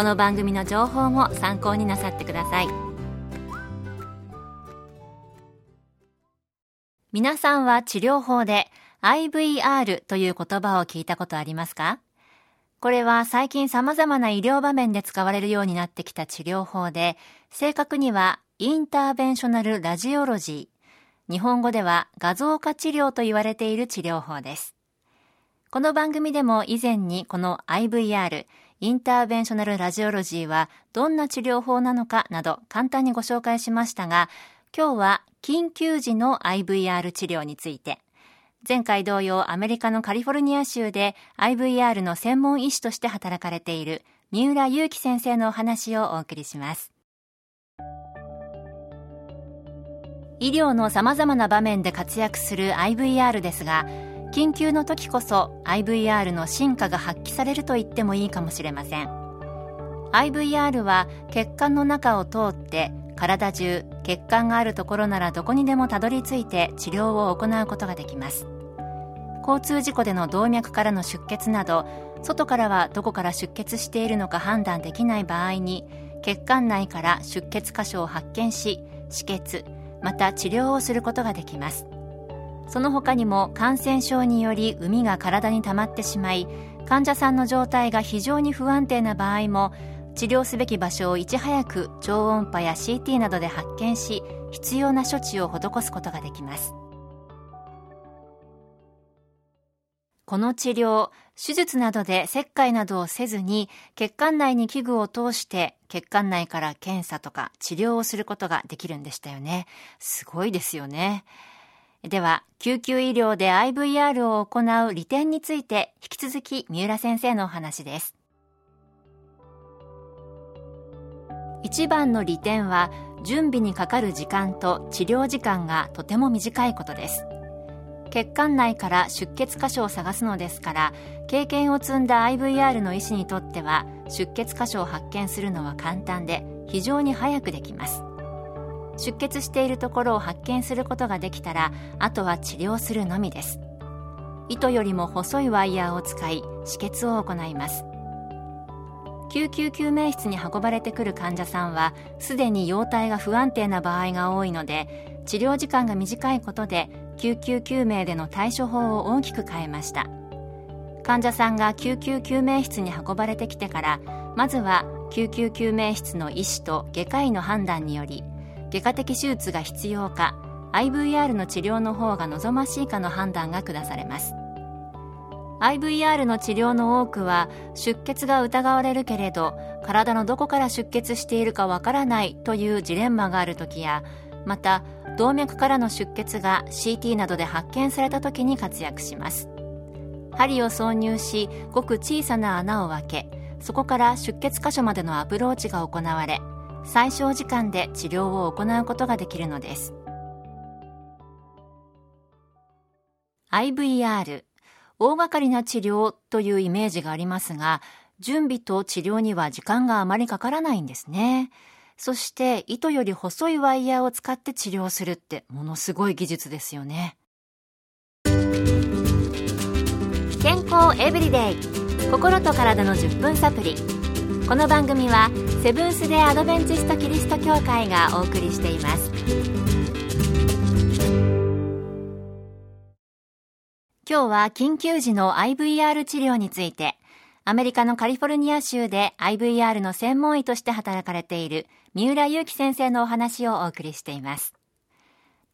この番組の情報も参考になさってください。皆さんは治療法で IVR という言葉を聞いたことありますか？これは最近様々な医療場面で使われるようになってきた治療法で、正確にはインターベンショナルラジオロジー、日本語では画像化治療と言われている治療法です。この番組でも以前にこの IVR、インターベンショナルラジオロジーはどんな治療法なのかなど簡単にご紹介しましたが、今日は緊急時の IVR 治療について、前回同様アメリカのカリフォルニア州で IVR の専門医師として働かれている三浦祐樹先生のお話をお送りします。医療の様々な場面で活躍する IVR ですが、緊急の時こそ IVR の進化が発揮されると言ってもいいかもしれません。IVR は血管の中を通って体中血管があるところならどこにでもたどり着いて治療を行うことができます。交通事故での動脈からの出血など外からはどこから出血しているのか判断できない場合に血管内から出血箇所を発見し止血また治療をすることができます。その他にも感染症により膿が体に溜まってしまい患者さんの状態が非常に不安定な場合も治療すべき場所をいち早く超音波や CT などで発見し必要な処置を施すことができます。この治療手術などで切開などをせずに血管内に器具を通して血管内から検査とか治療をすることができるんでしたよね。すごいですよね。では、救急医療で IVR を行う利点について、引き続き三浦先生のお話です。一番の利点は、準備にかかる時間と治療時間がとても短いことです。血管内から出血箇所を探すのですから、経験を積んだ IVR の医師にとっては、出血箇所を発見するのは簡単で、非常に早くできます。出血しているところを発見することができたらあとは治療するのみです。糸よりも細いワイヤーを使い止血を行います。救急救命室に運ばれてくる患者さんはすでに容体が不安定な場合が多いので治療時間が短いことで救急救命での対処法を大きく変えました。患者さんが救急救命室に運ばれてきてからまずは救急救命室の医師と外科医の判断により外科的手術が必要か IVR の治療の方が望ましいかの判断が下されます。IVR の治療の多くは出血が疑われるけれど体のどこから出血しているかわからないというジレンマがある時やまた動脈からの出血が CT などで発見された時に活躍します。針を挿入しごく小さな穴を開けそこから出血箇所までのアプローチが行われ最小時間で治療を行うことができるのです。IVR 大掛かりな治療というイメージがありますが準備と治療には時間があまりかからないんですね。そして糸より細いワイヤーを使って治療するってものすごい技術ですよね。健康エブリデイ心と体の10分サプリ。この番組はセブンス・デ・アドベンチスト・キリスト教会がお送りしています今日は緊急時の IVR 治療についてアメリカのカリフォルニア州で IVR の専門医として働かれている三浦祐樹先生のお話をお送りしています。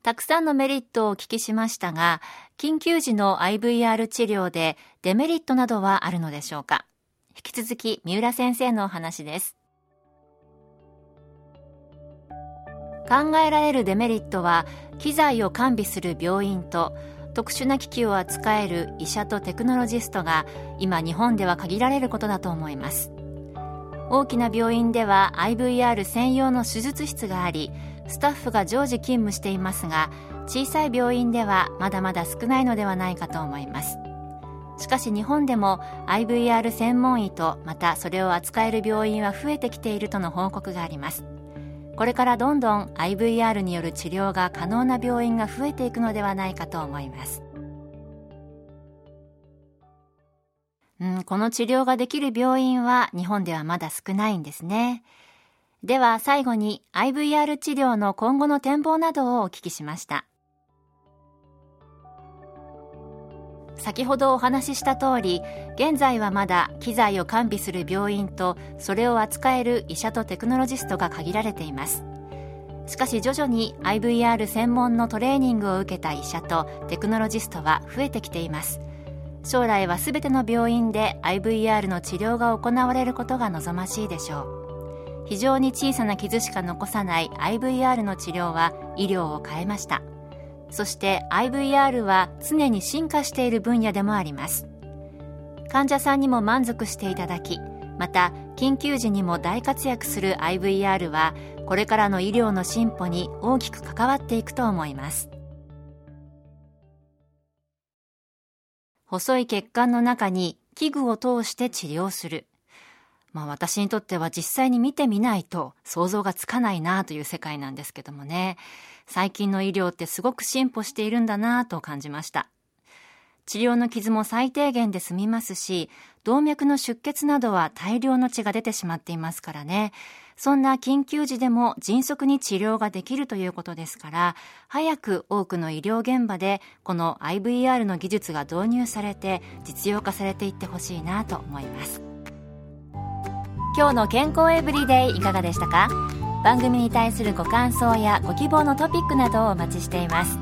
たくさんのメリットをお聞きしましたが、緊急時の IVR 治療でデメリットなどはあるのでしょうか？引き続き三浦先生のお話です。考えられるデメリットは、機材を完備する病院と特殊な機器を扱える医者とテクノロジストが今日本では限られることだと思います。大きな病院では IVR 専用の手術室がありスタッフが常時勤務していますが小さい病院ではまだまだ少ないのではないかと思います。しかし日本でも IVR 専門医とまたそれを扱える病院は増えてきているとの報告があります。これからどんどん IVR による治療が可能な病院が増えていくのではないかと思います。うん、この治療ができる病院は日本ではまだ少ないんですね。では最後に IVR 治療の今後の展望などをお聞きしました。先ほどお話しした通り現在はまだ機材を完備する病院とそれを扱える医者とテクノロジストが限られています。しかし徐々に IVR 専門のトレーニングを受けた医者とテクノロジストは増えてきています。将来は全ての病院で IVR の治療が行われることが望ましいでしょう。非常に小さな傷しか残さない IVR の治療は医療を変えました。そして IVR は常に進化している分野でもあります。患者さんにも満足していただきまた緊急時にも大活躍する IVR はこれからの医療の進歩に大きく関わっていくと思います。細い血管の中に器具を通して治療する。まあ私にとっては実際に見てみないと想像がつかないなという世界なんですけどもね。最近の医療ってすごく進歩しているんだなと感じました。治療の傷も最低限で済みますし、動脈の出血などは大量の血が出てしまっていますからね。そんな緊急時でも迅速に治療ができるということですから、早く多くの医療現場でこの IVR の技術が導入されて実用化されていってほしいなと思います。今日の健康エブリデイいかがでしたか？番組に対するご感想やご希望のトピックなどをお待ちしています。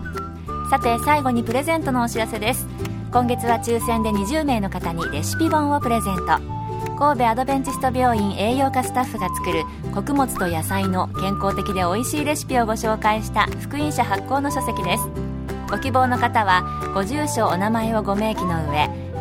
さて最後にプレゼントのお知らせです。今月は抽選で20名の方にレシピ本をプレゼント。神戸アドベンチスト病院栄養科スタッフが作る穀物と野菜の健康的で美味しいレシピをご紹介した福音社発行の書籍です。ご希望の方はご住所お名前をご明記の上